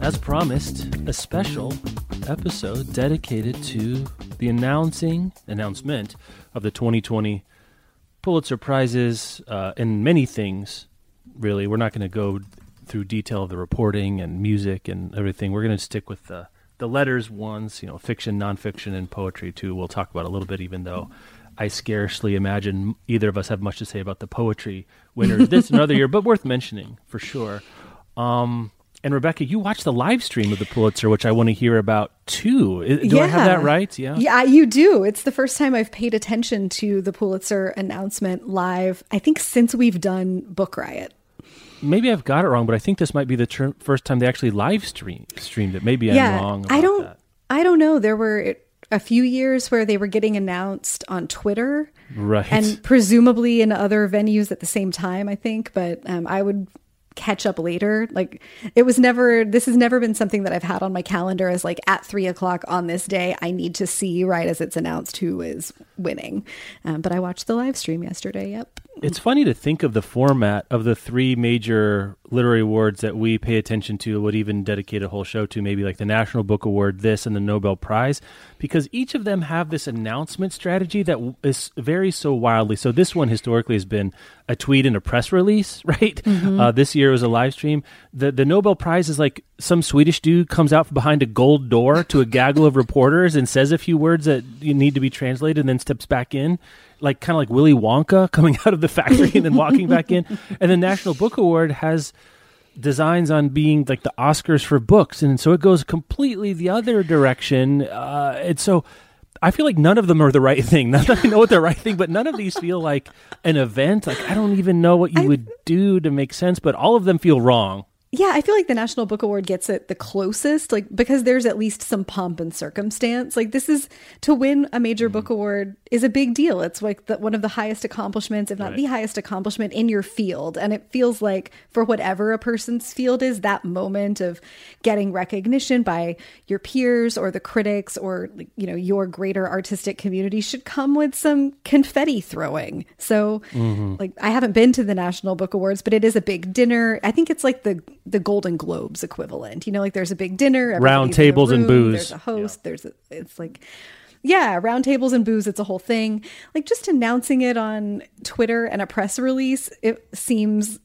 As promised, a special episode dedicated to the announcing announcement of the 2020 Pulitzer Prizes uh, and many things. Really, we're not going to go through detail of the reporting and music and everything. We're going to stick with the the letters ones, you know, fiction, nonfiction, and poetry too. We'll talk about a little bit, even though I scarcely imagine either of us have much to say about the poetry winners this another year, but worth mentioning for sure. Um, and Rebecca, you watched the live stream of the Pulitzer, which I want to hear about too. Do I have that right? Yeah. Yeah, you do. It's the first time I've paid attention to the Pulitzer announcement live, I think, since we've done Book Riot. Maybe I've got it wrong, but I think this might be the ter- first time they actually live stream streamed it. Maybe I'm wrong. About I don't. That. I don't know. There were a few years where they were getting announced on Twitter, Right. and presumably in other venues at the same time. I think, but um, I would catch up later. Like it was never. This has never been something that I've had on my calendar as like at three o'clock on this day. I need to see right as it's announced who is winning. Um, but I watched the live stream yesterday. Yep. It's funny to think of the format of the three major literary awards that we pay attention to, would even dedicate a whole show to, maybe like the National Book Award, this, and the Nobel Prize, because each of them have this announcement strategy that is varies so wildly. So this one historically has been a tweet and a press release, right? Uh, this year was a live stream. The the Nobel Prize is like some Swedish dude comes out from behind a gold door to a gaggle of reporters and says a few words that you need to be translated, and then steps back in like kind of like Willy Wonka coming out of the factory and then walking back in. And the National Book Award has designs on being like the Oscars for books, and so it goes completely the other direction. Uh, and so I feel like none of them are the right thing. Not that I know what the right thing, but none of these feel like an event. Like I don't even know what you would do to make sense, but all of them feel wrong. Yeah, I feel like the National Book Award gets it the closest, like because there's at least some pomp and circumstance. Like this is to win a major mm-hmm. book award is a big deal. It's like the, one of the highest accomplishments, if not the highest accomplishment in your field. And it feels like for whatever a person's field is, that moment of getting recognition by your peers or the critics or you know your greater artistic community should come with some confetti throwing. So, mm-hmm. like I haven't been to the National Book Awards, but it is a big dinner. I think it's like the the Golden Globes equivalent. You know, like there's a big dinner, Round everybody's in a tables and booze. There's a host. There's a, it's like yeah, round tables and booze. It's a whole thing. Like just announcing it on Twitter and a press release, it seems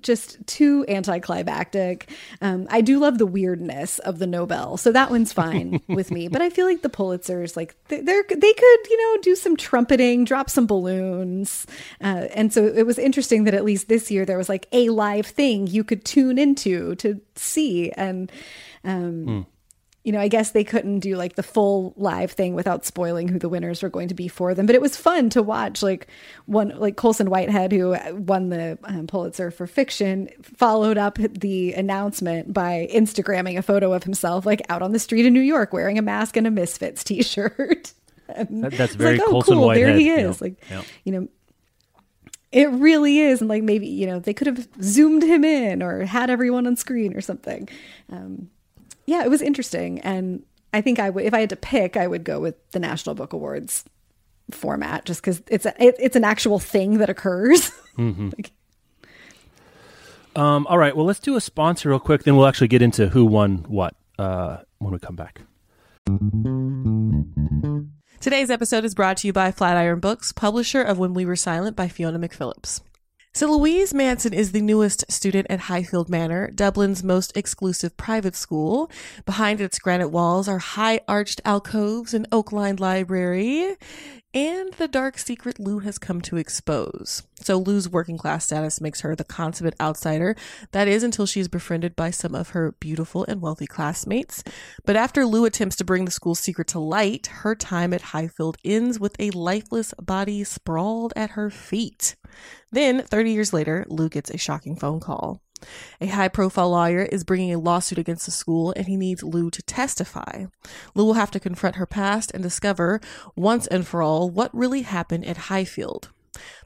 just too anticlimactic. Um, I do love the weirdness of the Nobel, so that one's fine with me. But I feel like the Pulitzers, like they- they're they could you know do some trumpeting, drop some balloons, uh, and so it was interesting that at least this year there was like a live thing you could tune into to see and. Um, you know, I guess they couldn't do like the full live thing without spoiling who the winners were going to be for them. But it was fun to watch. Like one, like Colson Whitehead, who won the um, Pulitzer for fiction, followed up the announcement by Instagramming a photo of himself like out on the street in New York wearing a mask and a Misfits T-shirt. That- that's very like, oh, Colson cool, There Whitehead. he Yeah. is. Like, Yeah. you know, it really is. And like maybe, you know, they could have zoomed him in or had everyone on screen or something. Um, yeah, it was interesting. And I think I would, if I had to pick, I would go with the National Book Awards format just because it's a, it, it's an actual thing that occurs. Like, Um, all right, well, let's do a sponsor real quick, then we'll actually get into who won what uh, when we come back. Today's episode is brought to you by Flatiron Books, publisher of When We Were Silent by Fiona McPhillips. So Louise Manson is the newest student at Highfield Manor, Dublin's most exclusive private school. Behind its granite walls are high arched alcoves, an oak lined library, and the dark secret Lou has come to expose. So Lou's working class status makes her the consummate outsider. That is until she's befriended by some of her beautiful and wealthy classmates. But after Lou attempts to bring the school's secret to light, her time at Highfield ends with a lifeless body sprawled at her feet. Then, 30 years later, Lou gets a shocking phone call. A high profile lawyer is bringing a lawsuit against the school and he needs Lou to testify. Lou will have to confront her past and discover, once and for all, what really happened at Highfield.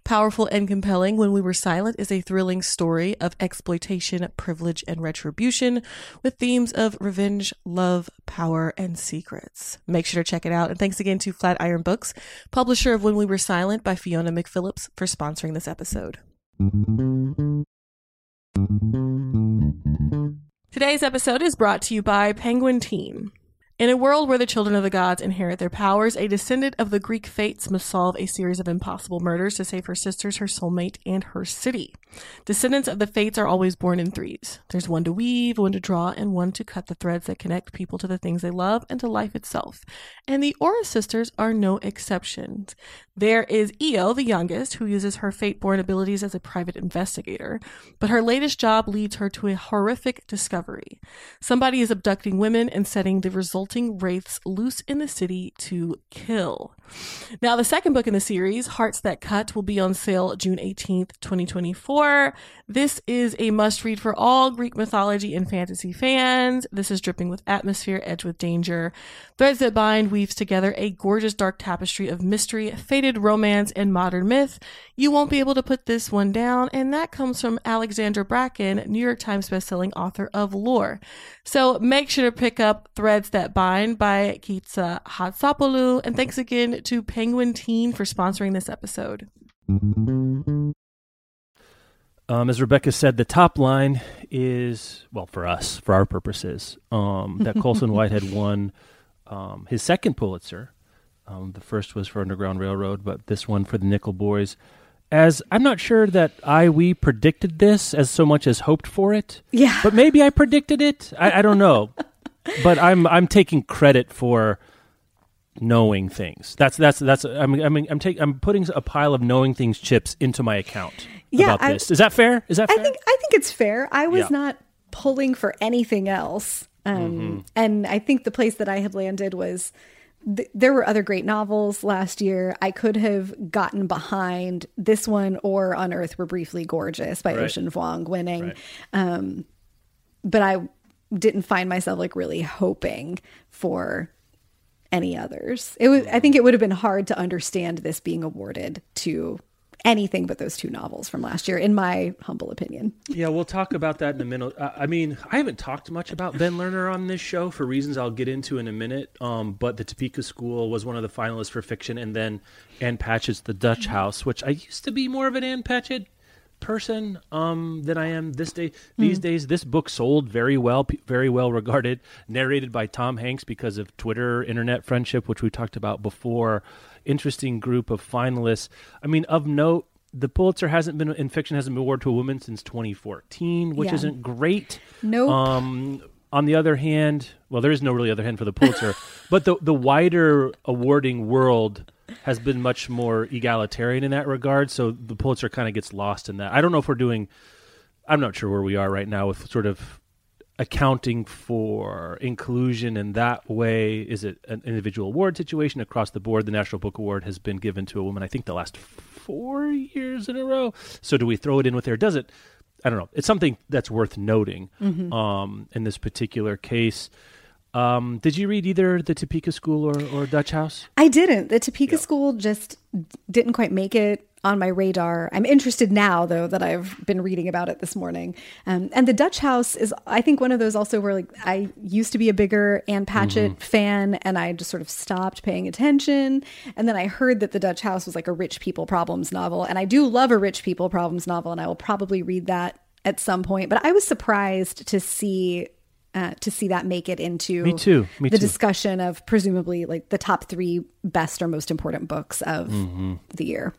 Powerful and compelling When We Were Silent is a thrilling story of exploitation, privilege, and retribution with themes of revenge, love, power, and secrets. Make sure to check it out. And thanks again to Flatiron Books, publisher of When We Were Silent by Fiona McPhillips, for sponsoring this episode. Today's episode is brought to you by Penguin Teen. In a world where the children of the gods inherit their powers, a descendant of the Greek fates must solve a series of impossible murders to save her sisters, her soulmate, and her city. Descendants of the fates are always born in threes. There's one to weave, one to draw, and one to cut the threads that connect people to the things they love and to life itself. And the Aura sisters are no exceptions. There is Io, the youngest, who uses her fate born abilities as a private investigator, but her latest job leads her to a horrific discovery. Somebody is abducting women and setting the resulting wraiths loose in the city to kill. Now, the second book in the series, Hearts That Cut, will be on sale June 18th, 2024. This is a must read for all Greek mythology and fantasy fans. This is dripping with atmosphere, edged with danger. Threads That Bind weaves together a gorgeous dark tapestry of mystery, faded romance, and modern myth. You won't be able to put this one down, and that comes from Alexandra Bracken, New York Times bestselling author of Lore. So make sure to pick up Threads That Bind by Kika Hatzopoulou, and thanks again to Penguin Teen for sponsoring this episode. Um, as Rebecca said, the top line is well for us, for our purposes, um, that Colson Whitehead won um, his second Pulitzer. Um, the first was for Underground Railroad, but this one for the Nickel Boys. As I'm not sure that I we predicted this as so much as hoped for it. Yeah. but maybe I predicted it. I, I don't know, but I'm I'm taking credit for knowing things. That's that's that's. I'm I'm I'm, taking I'm putting a pile of knowing things chips into my account Yeah, about I- this. Is that fair? Is that I fair? think I think it's fair. I was Yeah. not pulling for anything else, um, Mm-hmm. and I think the place that I had landed was. Th- there were other great novels last year. I could have gotten behind this one or On Earth We're Briefly Gorgeous by Right. Ocean Vuong winning. Right. Um, but I didn't find myself like really hoping for any others. It was, I think it would have been hard to understand this being awarded to anything but those two novels from last year, in my humble opinion. Yeah, we'll talk about that in a minute. Uh, I mean, I haven't talked much about Ben Lerner on this show for reasons I'll get into in a minute. Um, but the Topeka School was one of the finalists for fiction, and then Ann Patchett's The Dutch House, which I used to be more of an Ann Patchett person um, than I am this day. These days, this book sold very well, very well regarded, narrated by Tom Hanks because of Twitter, internet friendship, which we talked about before. Interesting group of finalists. I mean, of note, the Pulitzer hasn't been in fiction hasn't been awarded to a woman since 2014, which Yeah. isn't great. Nope. Um, on the other hand, well, there is no really other hand for the Pulitzer, but the the wider awarding world has been much more egalitarian in that regard. So the Pulitzer kind of gets lost in that. I don't know if we're doing. I'm not sure where we are right now with sort of accounting for inclusion in that way. Is it an individual award situation across the board? The National Book Award has been given to a woman. I think the last four years in a row. So do we throw it in with there? Does it? I don't know. It's something that's worth noting um, in this particular case. Um, did you read either the Topeka School or, or Dutch House? I didn't. The Topeka School just didn't quite make it on my radar. I'm interested now, though, that I've been reading about it this morning. Um, and the Dutch House is, I think, one of those also where like I used to be a bigger Ann Patchett fan, and I just sort of stopped paying attention. And then I heard that the Dutch House was like a rich people problems novel, and I do love a rich people problems novel, and I will probably read that at some point. But I was surprised to see. Uh, to see that make it into Me too. Me the too. discussion of presumably like the top three best or most important books of Mm-hmm. the year.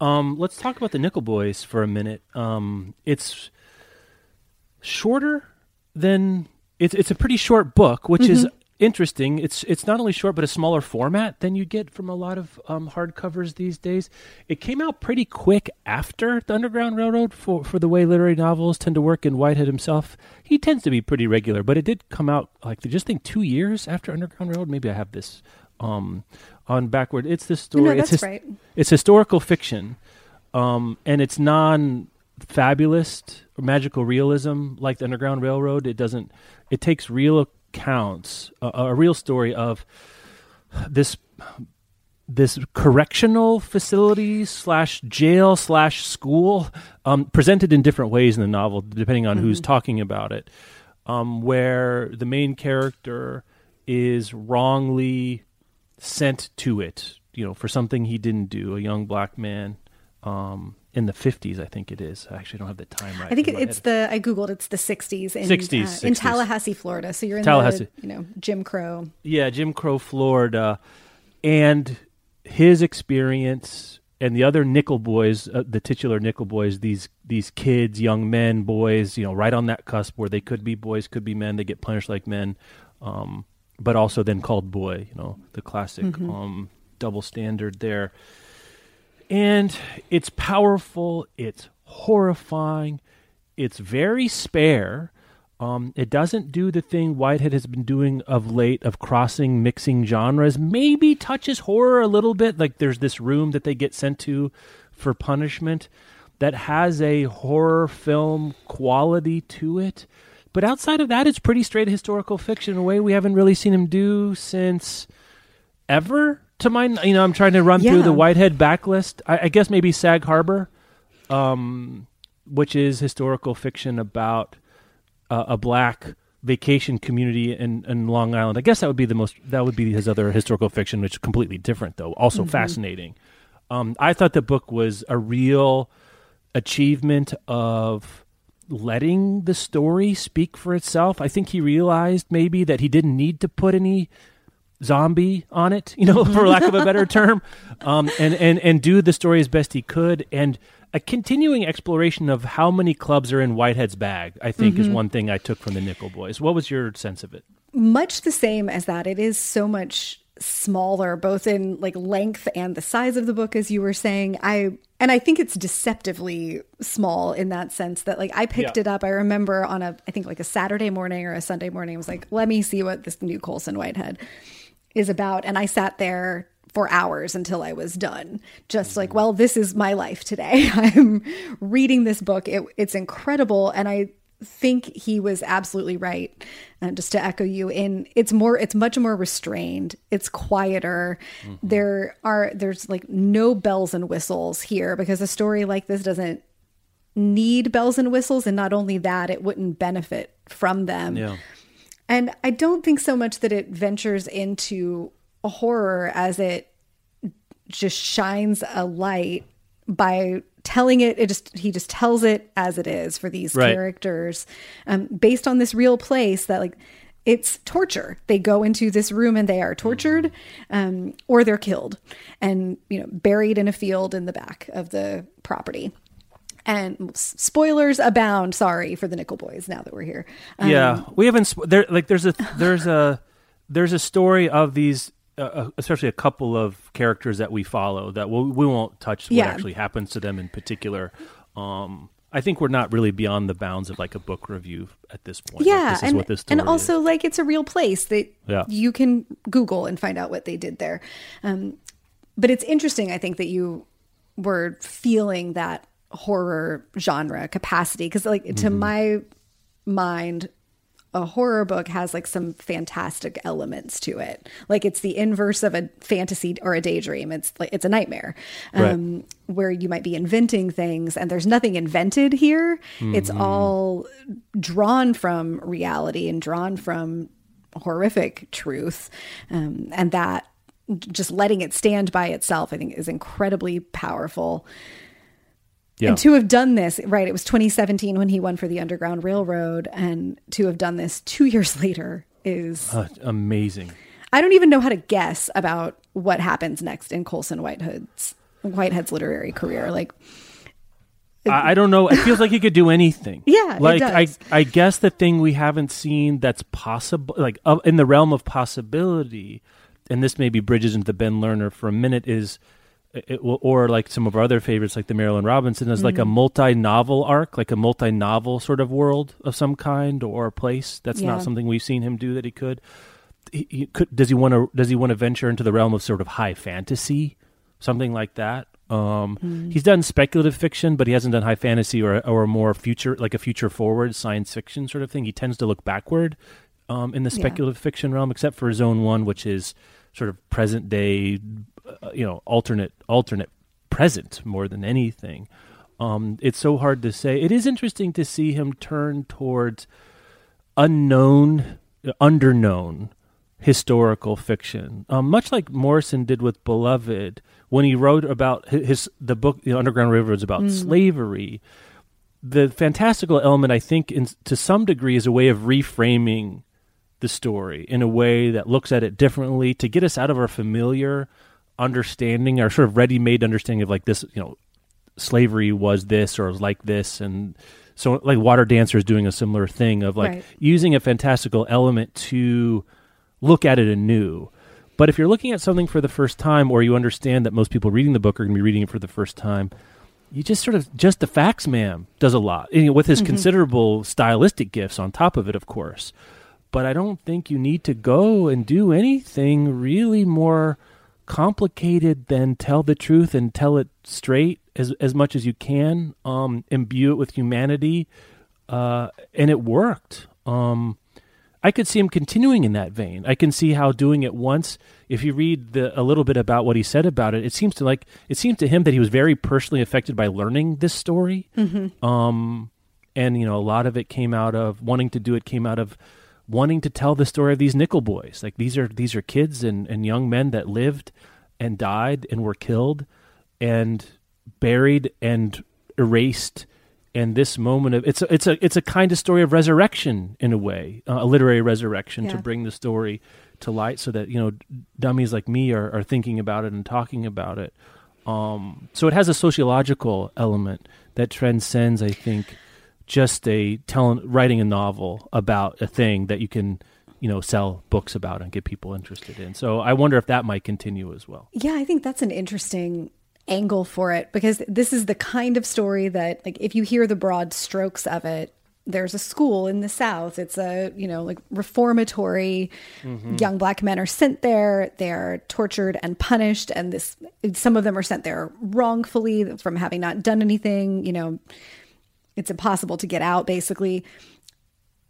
Um, let's talk about the Nickel Boys for a minute. Um, it's shorter than it's it's a pretty short book, which is interesting. It's it's not only short but a smaller format than you get from a lot of um, hardcovers these days. It came out pretty quick after the Underground Railroad for for the way literary novels tend to work. And Whitehead himself, he tends to be pretty regular, but it did come out like just think two years after Underground Railroad. Maybe I have this um, on backward. It's the story. No, it's that's right. It's historical fiction, um, and it's non fabulist or magical realism like the Underground Railroad. It doesn't. It takes real accounts, a, a real story of this this correctional facility slash jail slash school um, presented in different ways in the novel depending on who's talking about it um, where the main character is wrongly sent to it you know for something he didn't do a young black man um, in the 50s i think it is i actually don't have the time right I think it's the I googled it's the 60s in 60s, uh, in Tallahassee, Florida. So you're in Tallahassee. the you know Jim Crow. Yeah, Jim Crow, Florida, and his experience and the other Nickel boys, uh, the titular Nickel boys, these these kids, young men, boys, you know, right on that cusp where they could be boys, could be men, they get punished like men, um, but also then called boy, you know, the classic um, double standard there. And it's powerful, it's horrifying, it's very spare. Um, it doesn't do the thing Whitehead has been doing of late of crossing, mixing genres. Maybe touches horror a little bit. Like there's this room that they get sent to for punishment that has a horror film quality to it. But outside of that, it's pretty straight historical fiction in a way we haven't really seen him do since ever. To my, you know, I'm trying to run through the Whitehead backlist. I, I guess maybe Sag Harbor, um, which is historical fiction about uh, a black vacation community in, in Long Island. I guess that would be the most. That would be his other historical fiction, which is completely different, though. Also fascinating. Um, I thought the book was a real achievement of letting the story speak for itself. I think he realized maybe that he didn't need to put any zombie on it, you know, for lack of a better term, um, and and and do the story as best he could, and a continuing exploration of how many clubs are in Whitehead's bag. I think is one thing I took from the Nickel Boys. What was your sense of it? much the same as that. It is so much smaller, both in like length and the size of the book, as you were saying. I and I think it's deceptively small in that sense that like I picked Yeah. it up. I remember on a I think like a Saturday morning or a Sunday morning. I was like, let me see what this new Colson Whitehead is about, and I sat there for hours until I was done. Just like, mm-hmm. well, this is my life today. I'm reading this book. It, it's incredible, and I think he was absolutely right. And just to echo you, in it's more, it's much more restrained. It's quieter. Mm-hmm. There are there's like no bells and whistles here because a story like this doesn't need bells and whistles, and not only that, it wouldn't benefit from them. Yeah. And I don't think so much that it ventures into a horror as it just shines a light by telling it it just he just tells it as it is for these Right. characters um, based on this real place that like it's torture they go into this room and they are tortured um, or they're killed and you know buried in a field in the back of the property and spoilers abound sorry for the nickel boys now that we're here Um, yeah, we haven't sp- there. Like, there's a there's a there's a story of these, uh, especially a couple of characters that we follow that we'll, we won't touch what Yeah. actually happens to them in particular. Um, I think we're not really beyond the bounds of like a book review at this point. Like, yeah this is and, what this story and also is. like it's a real place that Yeah. you can google and find out what they did there um, but it's interesting i think that you were feeling that horror genre capacity because like to Mm-hmm. my mind a horror book has like some fantastic elements to it like it's the inverse of a fantasy or a daydream it's like it's a nightmare Right. um, where you might be inventing things and there's nothing invented here it's Mm-hmm. all drawn from reality and drawn from horrific truth um, and that just letting it stand by itself i think is incredibly powerful yeah. and to have done this, right, it was 2017 when he won for the Underground Railroad. And to have done this two years later is, Uh, amazing. I don't even know how to guess about what happens next in Colson Whitehead's, Whitehead's literary career. Like, I, I don't know. It feels like he could do anything. Yeah, like. I, I guess the thing we haven't seen that's possible, like uh, in the realm of possibility, and this maybe bridges into Ben Lerner for a minute, is it, or like some of our other favorites, like the Marilynne Robinson, is Mm. like a multi-novel arc, like a multi-novel sort of world of some kind or a place. That's Yeah. not something we've seen him do that he could. He, he could does he want to does he want to venture into the realm of sort of high fantasy, something like that? Um, Hmm. He's done speculative fiction, but he hasn't done high fantasy or or more future like a future forward science fiction sort of thing. He tends to look backward um, in the Yeah. speculative fiction realm, except for Zone One, which is sort of present day, uh, you know, alternate alternate present more than anything. Um, it's so hard to say. It is interesting to see him turn towards unknown, underknown historical fiction, um, much like Morrison did with Beloved when he wrote about his the book The Underground Underground is about slavery. The fantastical element, I think, in, to some degree, is a way of reframing the story in a way that looks at it differently to get us out of our familiar understanding, our sort of ready-made understanding of like this, you know, slavery was this or was like this. And so like water dancer is doing a similar thing of like Right. using a fantastical element to look at it anew. But if you're looking at something for the first time or you understand that most people reading the book are going to be reading it for the first time you just sort of just the facts ma'am does a lot. You know, with his mm-hmm. considerable stylistic gifts on top of it of course but i don't think you need to go and do anything really more complicated than tell the truth and tell it straight as as much as you can um imbue it with humanity uh and it worked um I could see him continuing in that vein. I can see how doing it once. If you read the, a little bit about what he said about it, it seems to like it seems to him that he was very personally affected by learning this story. Um, and you know, a lot of it came out of wanting to do it. Came out of wanting to tell the story of these nickel boys. Like these are these are kids and and young men that lived and died and were killed and buried and erased. And this moment of it's a, it's a it's a kind of story of resurrection in a way uh, a literary resurrection to bring the story to light so that you know dummies like me are, are thinking about it and talking about it. Um, so it has a sociological element that transcends i think just a telling writing a novel about a thing that you can you know sell books about and get people interested in. So i wonder if that might continue as well. Yeah, I think that's an interesting angle for it because this is the kind of story that like if you hear the broad strokes of it there's a school in the south. It's a you know like reformatory mm-hmm. young black men are sent there they're tortured and punished and this some of them are sent there wrongfully from having not done anything you know it's impossible to get out basically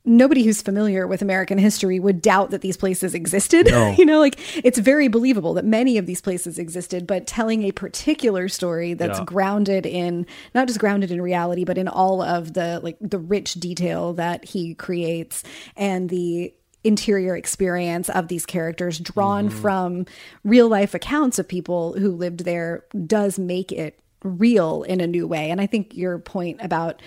nobody who's familiar with American history would doubt that these places existed. you know, like it's very believable that many of these places existed, but telling a particular story that's Yeah. grounded in not just grounded in reality, but in all of the like the rich detail that he creates and the interior experience of these characters drawn mm-hmm. from real life accounts of people who lived there does make it real in a new way. And I think your point about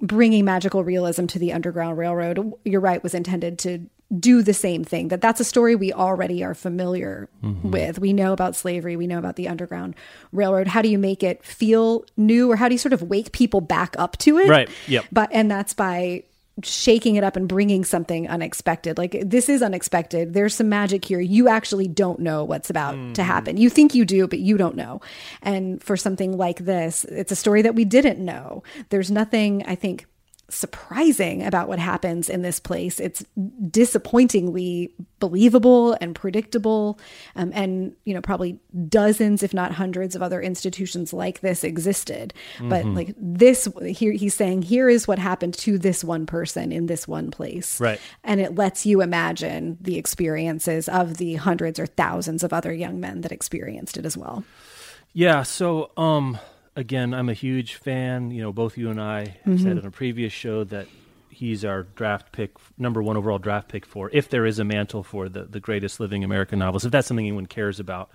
bringing magical realism to the Underground Railroad, you're right, was intended to do the same thing. That that's a story we already are familiar mm-hmm. with. We know about slavery, we know about the Underground Railroad. How do you make it feel new, or how do you sort of wake people back up to it? Right, yep. But and that's by shaking it up and bringing something unexpected. Like this is unexpected. There's some magic here. You actually don't know what's about to mm-hmm. happen. You think you do, but you don't know. And for something like this, it's a story that we didn't know. There's nothing, I think, surprising about what happens in this place. It's disappointingly believable and predictable. Um, and, you know, probably dozens, if not hundreds of other institutions like this existed. But like this, here he's saying, here is what happened to this one person in this one place. Right. And it lets you imagine the experiences of the hundreds or thousands of other young men that experienced it as well. Yeah. So, um, again, I'm a huge fan. You know, both you and I have said in a previous show that he's our draft pick, number one overall draft pick for if there is a mantle for the the greatest living American novels. If that's something anyone cares about,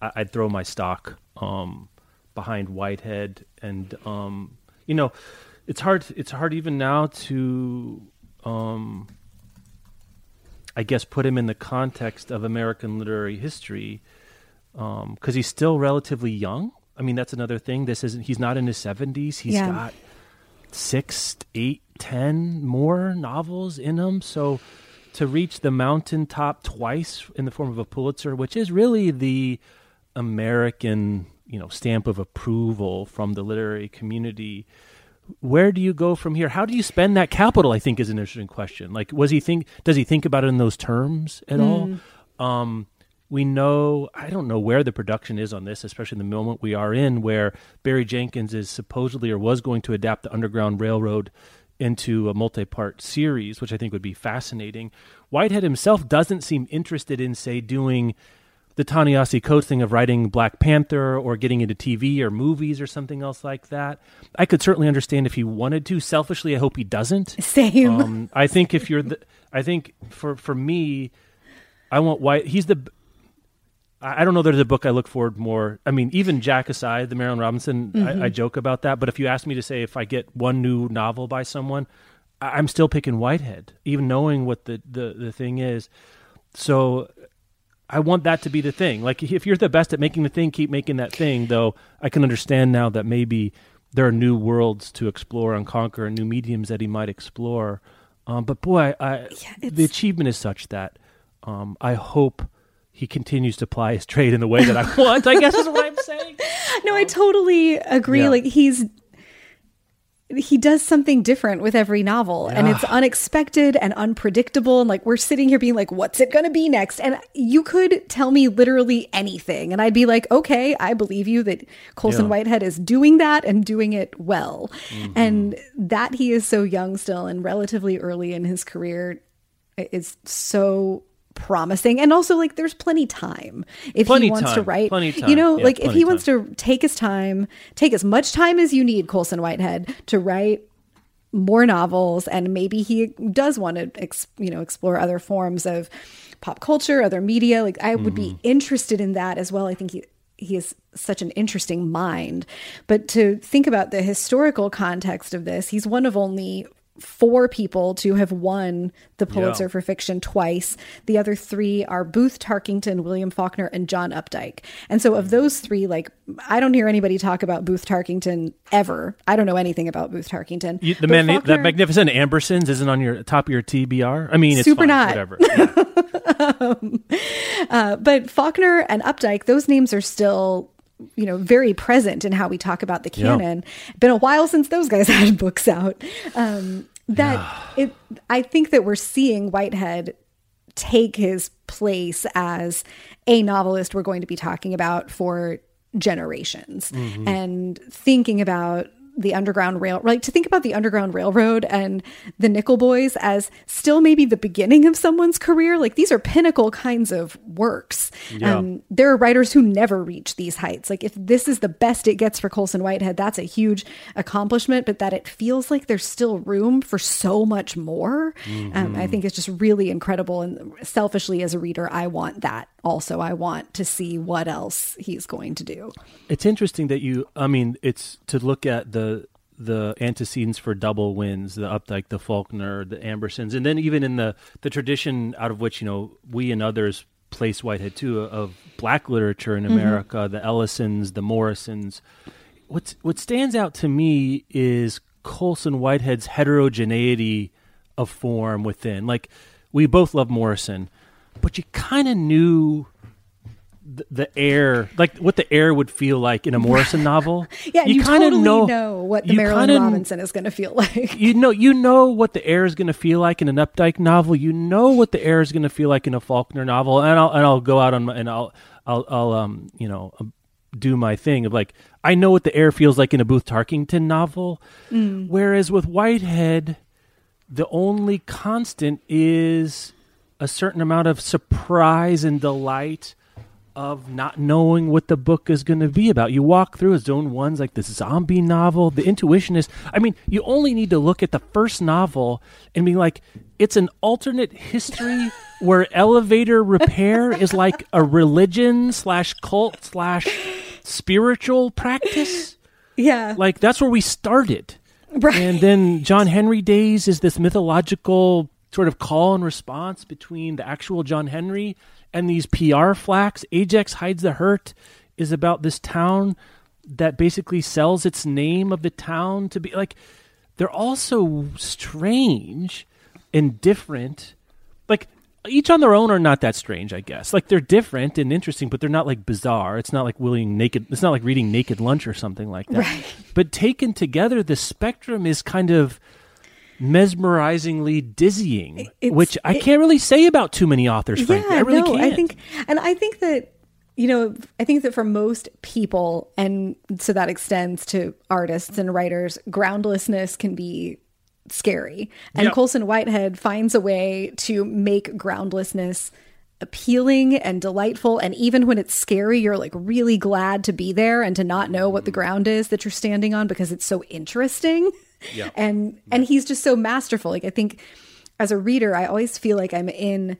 I, I'd throw my stock um, behind Whitehead. And um, you know, it's hard. It's hard even now to. Um, I guess put him in the context of American literary history because he's still relatively young. I mean, that's another thing. This isn't. He's not in his seventies. He's Yeah. got six, eight, ten more novels in him. So to reach the mountaintop twice in the form of a Pulitzer, which is really the American, you know, stamp of approval from the literary community. Where do you go from here? How do you spend that capital? I think is an interesting question. Like, was he think? Does he think about it in those terms at all? Um, we know I don't know where the production is on this, especially in the moment we are in, where Barry Jenkins is supposedly or was going to adapt the Underground Railroad into a multi-part series, which I think would be fascinating. Whitehead himself doesn't seem interested in, say, doing the Ta-Nehisi Coates thing of writing Black Panther or getting into TV or movies or something else like that. I could certainly understand if he wanted to. Selfishly, I hope he doesn't. Same. Um, I think if you're the, I think for for me, I want White. He's the. I don't know. There's a book I look forward more. I mean, even Jack aside, the Marilynne Robinson. I, I joke about that. But if you ask me to say if I get one new novel by someone, I, I'm still picking Whitehead, even knowing what the the the thing is. So I want that to be the thing. Like if you're the best at making the thing, keep making that thing. Though I can understand now that maybe there are new worlds to explore and conquer, and new mediums that he might explore. Um, but boy, I, I the achievement is such that um, I hope he continues to ply his trade in the way that I want. I guess is what I'm saying. no, I totally agree. Yeah. Like he's he does something different with every novel and it's unexpected and unpredictable and like we're sitting here being like what's it going to be next and you could tell me literally anything and i'd be like okay i believe you that colson Yeah. whitehead is doing that and doing it well mm-hmm. and that he is so young still and relatively early in his career is so promising. And also like there's plenty time. If Plenty he wants to write Plenty you know Yeah, like if he wants to take his time take as much time as you need colson whitehead to write more novels. And maybe he does want to ex, you know explore other forms of pop culture other media. Like i would be mm-hmm. interested in that as well. I think he he is such an interesting mind. But to think about the historical context of this he's one of only four people to have won the Pulitzer Yeah. for fiction twice. The other three are Booth Tarkington, William Faulkner, and John Updike. And so of those three, like I don't hear anybody talk about Booth Tarkington ever. I don't know anything about Booth Tarkington. You, the man, Faulkner- that magnificent Ambersons isn't on your top of your TBR. I mean, it's Super fine, not. Whatever. Yeah. Um, uh, but Faulkner and Updike, those names are still, you know, very present in how we talk about the Yeah. canon. Been a while since those guys had books out. Um, that it, I think that we're seeing Whitehead take his place as a novelist we're going to be talking about for generations and thinking about the underground rail like to think about the underground railroad and the nickel boys as still maybe the beginning of someone's career like these are pinnacle kinds of works. Yeah. um, there are writers who never reach these heights. Like if this is the best it gets for colson whitehead that's a huge accomplishment but that it feels like there's still room for so much more um, i think it's just really incredible and selfishly as a reader i want that also i want to see what else he's going to do It's interesting that you. I mean, it's to look at the the antecedents for double wins, the Updike, the Faulkner, the Ambersons, and then even in the the tradition out of which you know we and others place Whitehead too of black literature in mm-hmm. America, the Ellisons, the Morrisons. What's what stands out to me is Colson Whitehead's heterogeneity of form within. Like we both love Morrison, but you kind of knew the, the air, like what the air would feel like in a Morrison novel. yeah and you, kinda totally know, what the you marilynne kinda- robinson is going to feel like You know, you know what the air is going to feel like in an Updike novel. You know what the air is going to feel like in a Faulkner novel, and I'll and I'll go out on my, and I'll I'll I'll um you know um, do my thing of like I know what the air feels like in a Booth Tarkington novel, whereas with Whitehead, the only constant is a certain amount of surprise and delight of not knowing what the book is going to be about. You walk through a zone one's like this zombie novel. The intuition is, I mean, you only need to look at the first novel and be like, it's an alternate history where elevator repair is like a religion slash cult slash spiritual practice. yeah Like that's where we started. Right. And then John Henry Days is this mythological sort of call and response between the actual John Henry and these PR flacks. Apex hides the hurt is about this town that basically sells its name of the town to be like they're all so strange and different. Like each on their own are not that strange, I guess. Like they're different and interesting, but they're not like bizarre. It's not like willing naked. It's not like reading Naked Lunch or something like that. Right. But taken together, the spectrum is kind of mesmerizingly dizzying, It's- which I it- can't really say about too many authors. Frankly, I really no, can't. I think, and I think that you know, I think that for most people, and so that extends to artists and writers, groundlessness can be scary. And Yeah. Colson Whitehead finds a way to make groundlessness appealing and delightful and even when it's scary you're like really glad to be there and to not know what the mm. ground is that you're standing on because it's so interesting Yeah. and and he's just so masterful. Like i think as a reader i always feel like i'm in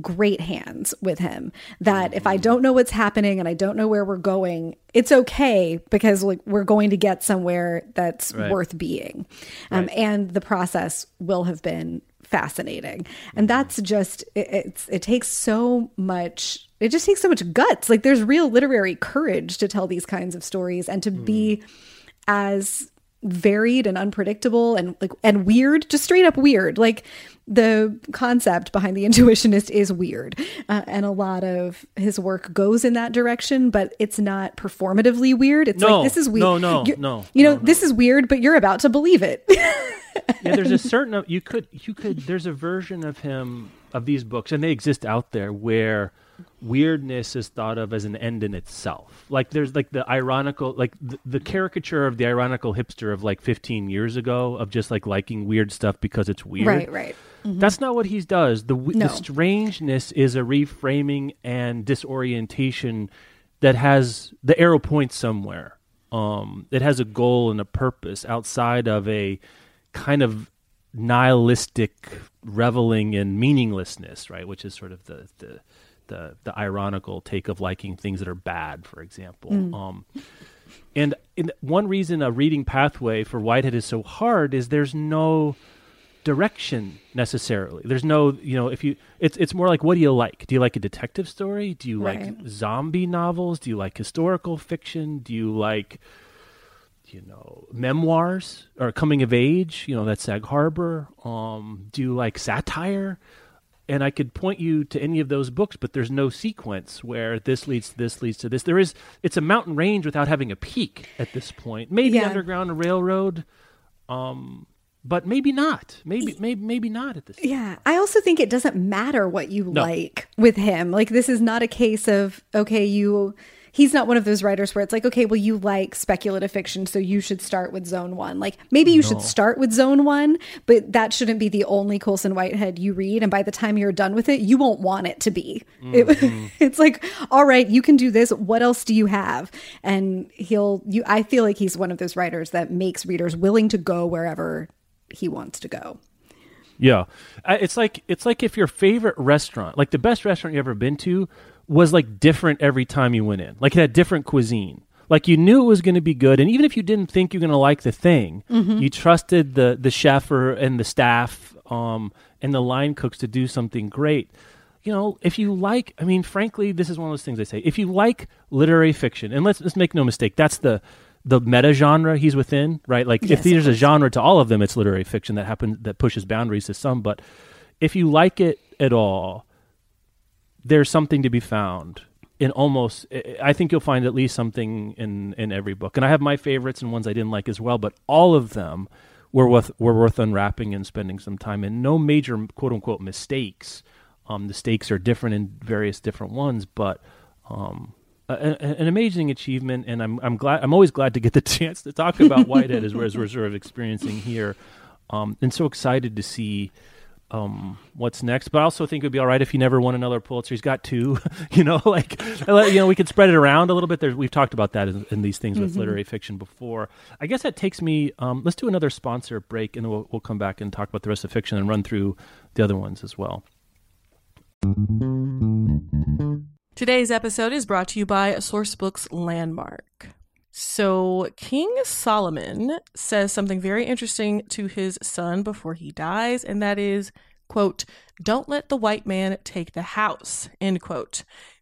great hands with him that if i mm-hmm. don't know what's happening and i don't know where we're going it's okay because like we're going to get somewhere that's Right. worth being. Um, and the process will have been fascinating. And mm-hmm. that's just it, it's it takes so much it just takes so much guts. Like there's real literary courage to tell these kinds of stories and to be mm-hmm. as varied and unpredictable and like and weird just straight up weird. Like the concept behind the intuitionist is weird. Uh, and a lot of his work goes in that direction but it's not performatively weird. It's No, like this is weird. No, no, You're- no, you know no, no. this is weird but you're about to believe it. Yeah, there's a certain you could you could there's a version of him of these books and they exist out there where weirdness is thought of as an end in itself. Like there's like the ironical like the, the caricature of the ironical hipster of like 15 years ago of just like liking weird stuff because it's weird. right right That's not what he does. The No. the strangeness is a reframing and disorientation that has the arrow points somewhere. Um, it has a goal and a purpose outside of a kind of nihilistic reveling in meaninglessness, right? Which is sort of the the the, the ironical take of liking things that are bad, for example. Um, and in, one reason a reading pathway for Whitehead is so hard is there's no direction necessarily. There's no, you know, if you it's it's more like what do you like? Do you like a detective story? Do you Right. like zombie novels? Do you like historical fiction? Do you like you know, memoirs or coming of age, you know, that's Sag Harbor. Um, do you like satire? And I could point you to any of those books, but there's no sequence where this leads to this leads to this. There is it's a mountain range without having a peak at this point. Maybe Yeah. Underground Railroad, um, but maybe not. Maybe maybe maybe not at this. Yeah. I also think it doesn't matter what you No. like with him. Like, this is not a case of, okay, you. He's not one of those writers where it's like, okay, well, you like speculative fiction, so you should start with zone one. Like, maybe you should start with zone one, but that shouldn't be the only Colson Whitehead you read. And by the time you're done with it, you won't want it to be. It- mm-hmm. it's like, all right, you can do this. What else do you have? And he'll, you, I feel like he's one of those writers that makes readers willing to go wherever he wants to go. Yeah, it's like it's like if your favorite restaurant, like the best restaurant you've ever been to, was like different every time you went in. Like it had different cuisine. Like you knew it was going to be good, and even if you didn't think you're going to like the thing, you trusted the the chef or and the staff um, and the line cooks to do something great. You know, if you like, I mean, frankly, this is one of those things I say. If you like literary fiction, and let's let's make no mistake, that's the the meta genre he's within, right? Like Yes, if there's a genre to all of them, it's literary fiction that happens that pushes boundaries to some. But if you like it at all, there's something to be found in almost. I- think you'll find at least something in in every book. And I have my favorites and ones I didn't like as well, but all of them were worth were worth unwrapping and spending some time in. No major quote unquote mistakes. Um, the stakes are different in various different ones, but um, an amazing achievement, and I'm I'm glad I'm always glad to get the chance to talk about Whitehead as, as we're sort of experiencing here, um, and so excited to see um, what's next. But I also think it would be all right if he never won another Pulitzer. He's got two, you know, like you know we could spread it around a little bit. There's, we've talked about that in, in these things with literary fiction before. I guess that takes me. Um, let's do another sponsor break, and then we'll, we'll come back and talk about the rest of fiction and run through the other ones as well. Today's episode is brought to you by Sourcebooks Landmark. So, King Solomon says something very interesting to his son before he dies, and that is, quote, don't let the white man take the house, end quote.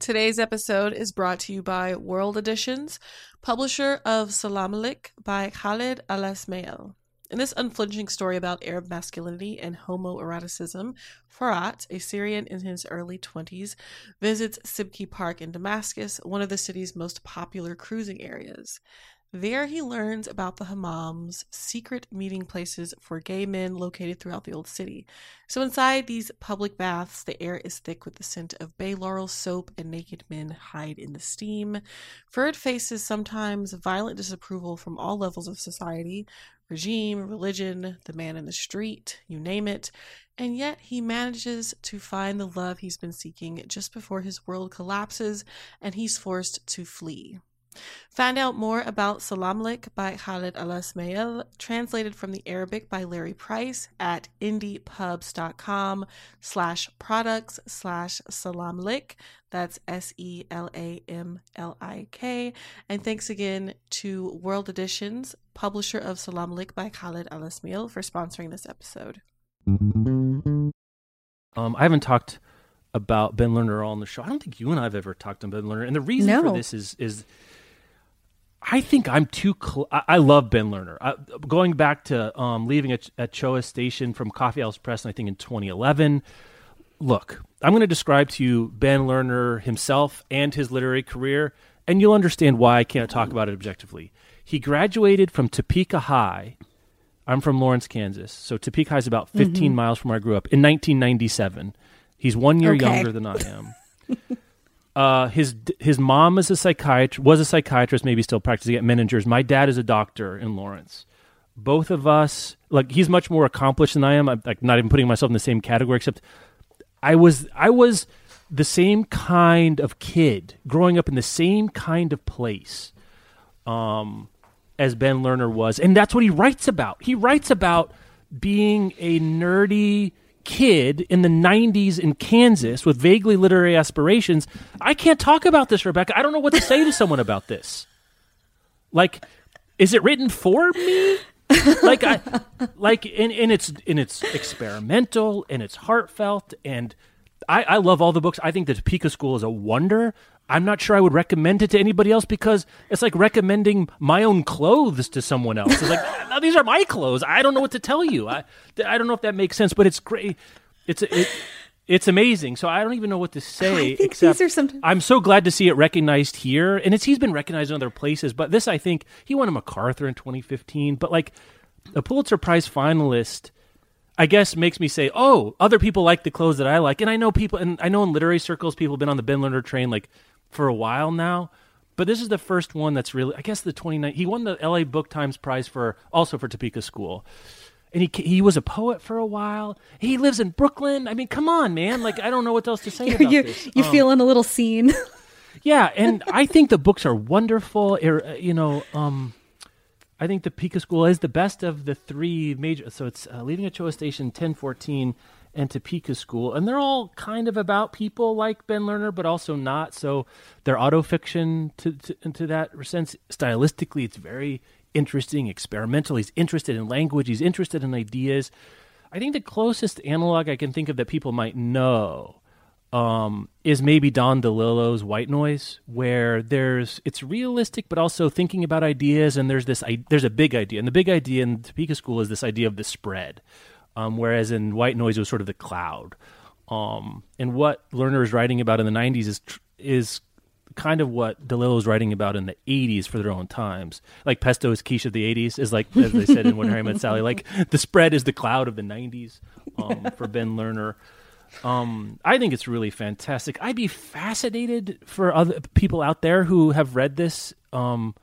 Today's episode is brought to you by World Editions, publisher of Selamlik by Khaled Alesmael. In this unflinching story about Arab masculinity and homoeroticism, Furat, a Syrian in his early 20s, visits Sibki Park in Damascus, one of the city's most popular cruising areas. There he learns about the hammams, secret meeting places for gay men located throughout the old city. So inside these public baths, the air is thick with the scent of bay laurel soap and naked men hide in the steam. Ferd faces sometimes violent disapproval from all levels of society, regime, religion, the man in the street, you name it. And yet he manages to find the love he's been seeking just before his world collapses and he's forced to flee. Find out more about Selamlik by Khaled Alesmael, translated from the Arabic by Leri Price at indiepubs.com slash products slash selamlik. That's S E L A M L I K. And thanks again to World Editions, publisher of Selamlik by Khaled Alesmael, for sponsoring this episode. Um, I haven't talked about Ben Lerner all on the show. I don't think you and I have ever talked on Ben Lerner, and the reason No. for this is is I think I'm too. Cl- I, I love Ben Lerner. I, going back to um, leaving at, Atocha Station from Coffee House Press, I think in 2011. Look, I'm going to describe to you Ben Lerner himself and his literary career, and you'll understand why I can't talk about it objectively. He graduated from Topeka High. I'm from Lawrence, Kansas, so Topeka High is about 15 miles from where I grew up. In 1997, he's one year Okay. younger than I am. Uh, his his mom is a psychiatrist, was a psychiatrist, maybe still practicing at Menningers. My dad is a doctor in Lawrence. Both of us, like he's much more accomplished than I am. I'm like not even putting myself in the same category. Except I was I was the same kind of kid growing up in the same kind of place um, as Ben Lerner was, and that's what he writes about. He writes about being a nerdy kid in the 90s in Kansas with vaguely literary aspirations. I can't talk about this, Rebecca. I don't know what to say to someone about this. Like, is it written for me? like I like and, it's and it's experimental and it's heartfelt and I, I love all the books. I think the Topeka School is a wonder. I'm not sure I would recommend it to anybody else because it's like recommending my own clothes to someone else. It's like "No, these are my clothes. I don't know what to tell you. I I don't know if that makes sense, but it's great. It's it, it's amazing. So I don't even know what to say. I think except these are some- I'm so glad to see it recognized here, and it's he's been recognized in other places. But this, I think, he won a MacArthur in 2015. But like a Pulitzer Prize finalist, I guess makes me say, oh, other people like the clothes that I like, and I know people, and I know in literary circles, people have been on the Ben Lerner train like for a while now. But this is the first one that's really, I guess, the 29. He won the LA Book Times Prize for also for Topeka School. And he he was a poet for a while. He lives in Brooklyn. I mean, come on, man! Like I don't know what else to say about you this. you Um, feeling a little seen. yeah, and I think the books are wonderful. Er, uh, You know, um, I think the Topeka School is the best of the three major. So it's uh, Leaving Atocha Station, ten fourteen, and Topeka School, and they're all kind of about people like Ben Lerner, but also not. So they're autofiction to, to that sense. Stylistically, it's very interesting, experimental. He's interested in language. He's interested in ideas. I think the closest analog I can think of that people might know um, is maybe Don DeLillo's White Noise, where there's it's realistic, but also thinking about ideas, and there's this I, there's a big idea, and the big idea in Topeka School is this idea of the spread, um, whereas in White Noise it was sort of the cloud. Um, and what Lerner is writing about in the '90s is tr- is kind of what DeLillo is writing about in the 80s for their own times. Like pesto is quiche of the 80s, is like, as they said in When Harry Met Sally, like the spread is the cloud of the 90s um, for Ben Lerner. Um, I think it's really fantastic. I'd be fascinated for other people out there who have read this um,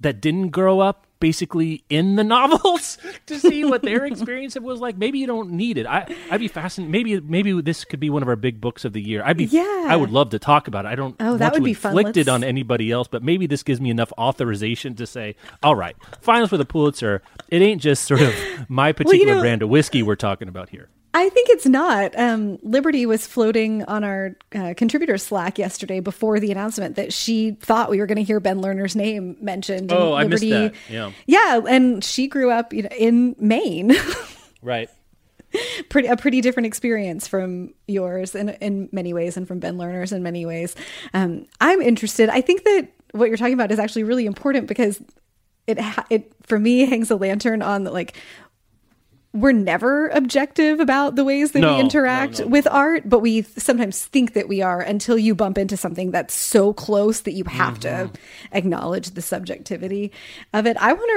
that didn't grow up basically in the novels to see what their experience was like. Maybe you don't need it. I I'd be fascinated. Maybe maybe this could be one of our big books of the year. I'd be Yeah. I would love to talk about it. I don't Oh, that would to be fun. it on anybody else, but maybe this gives me enough authorization to say, all right, finals for the Pulitzer. It ain't just sort of my particular know- brand of whiskey we're talking about here. I think it's not. Um, Liberty was floating on our uh, contributor Slack yesterday before the announcement that she thought we were going to hear Ben Lerner's name mentioned. Oh, I missed Liberty, that. Yeah. yeah, and she grew up you know, in Maine. Right. pretty a pretty different experience from yours in in many ways, and from Ben Lerner's in many ways. Um, I'm interested. I think that what you're talking about is actually really important because it ha- it for me hangs a lantern on like we're never objective about the ways that No, we interact no, no. with art, but we sometimes think that we are until you bump into something that's so close that you have Mm-hmm. to acknowledge the subjectivity of it. I want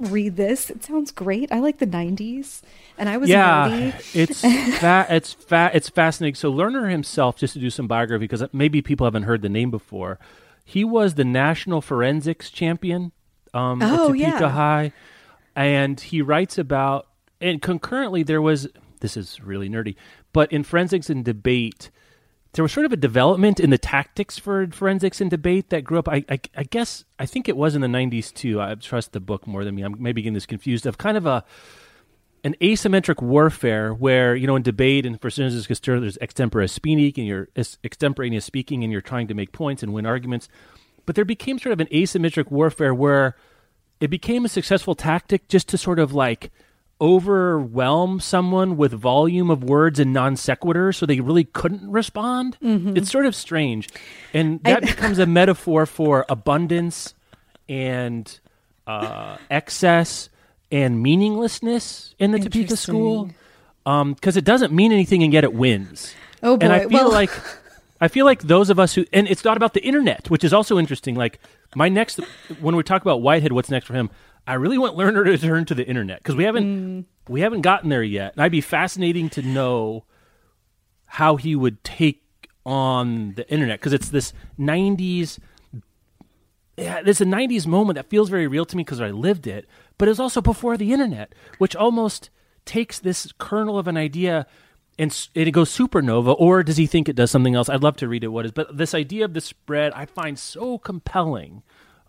to read this. It sounds great. I like the 90s, and I was yeah, it's fa- it's fa- it's fascinating. So Lerner himself, just to do some biography, because maybe people haven't heard the name before, he was the national forensics champion um, Oh, at Topeka yeah. High, and he writes about and concurrently there was this is really nerdy, but in forensics and debate. There was sort of a development in the tactics for forensics and debate that grew up. I, I, I guess I think it was in the '90s too. I trust the book more than me. I'm maybe getting this confused. Of kind of a an asymmetric warfare where you know in debate and for citizens there's extemporaneous speaking and you're extemporaneous speaking and you're trying to make points and win arguments but there became sort of an asymmetric warfare where it became a successful tactic just to sort of like overwhelm someone with volume of words and non sequitur so they really couldn't respond it's sort of strange and that becomes a metaphor for abundance and uh, excess and meaninglessness in the Topeka school because it doesn't mean anything and yet it wins. Oh, And I feel Well- like I feel like those of us who and it's not about the internet, which is also interesting. Like my next when we talk about Whitehead, what's next for him? I really want Lerner to turn to the internet because we haven't we haven't gotten there yet, and I'd be fascinating to know how he would take on the internet because it's this '90s yeah, there's a 90s moment that feels very real to me because I lived it, but it's also before the internet, which almost takes this kernel of an idea and, and it goes supernova, or does he think it does something else? I'd love to read it. What is, but this idea of the spread I find so compelling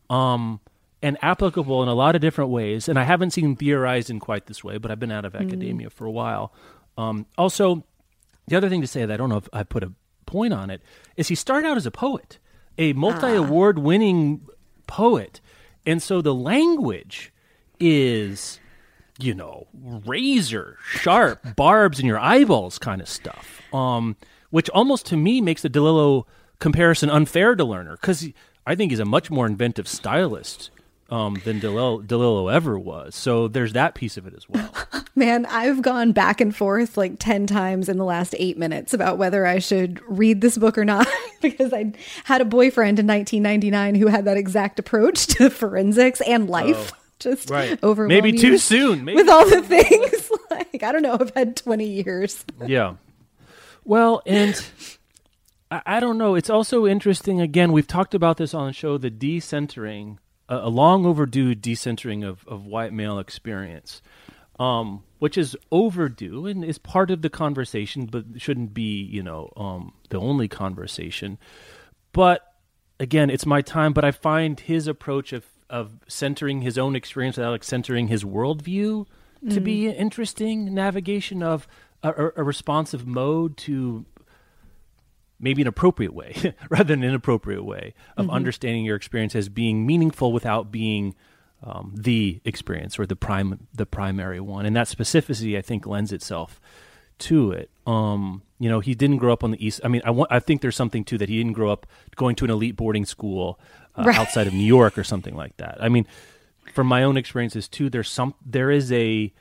um, and applicable in a lot of different ways. And I haven't seen theorized in quite this way, but I've been out of academia for a while. Um, also, the other thing to say that I don't know if I put a point on it is he started out as a poet, a multi award winning poet. And so the language is, you know, razor sharp, barbs in your eyeballs kind of stuff. Um, which almost to me makes the DeLillo comparison unfair to Lerner because I think he's a much more inventive stylist um, than DeLillo, DeLillo ever was. So there's that piece of it as well. Man, I've gone back and forth like 10 times in the last eight minutes about whether I should read this book or not because I had a boyfriend in 1999 who had that exact approach to forensics and life. Just Oh, Right. overwhelm Maybe too soon. Maybe with all the things. like, I don't know. I've had 20 years. yeah. Well, and I, I don't know. It's also interesting. Again, we've talked about this on the show the decentering, a, a long overdue decentering of, of white male experience, um, which is overdue and is part of the conversation, but shouldn't be, you know, um, the only conversation. But again, it's my time. But I find his approach of of centering his own experience without like centering his worldview to be an interesting navigation of a, a responsive mode to maybe an appropriate way rather than an inappropriate way of understanding your experience as being meaningful without being um, the experience or the prime the primary one. And that specificity i think lends itself to it. Um you know he didn't grow up on the east i mean i want i think there's something too that he didn't grow up going to an elite boarding school uh, Right. outside of new york or something like that. I mean from my own experiences too there's some there is a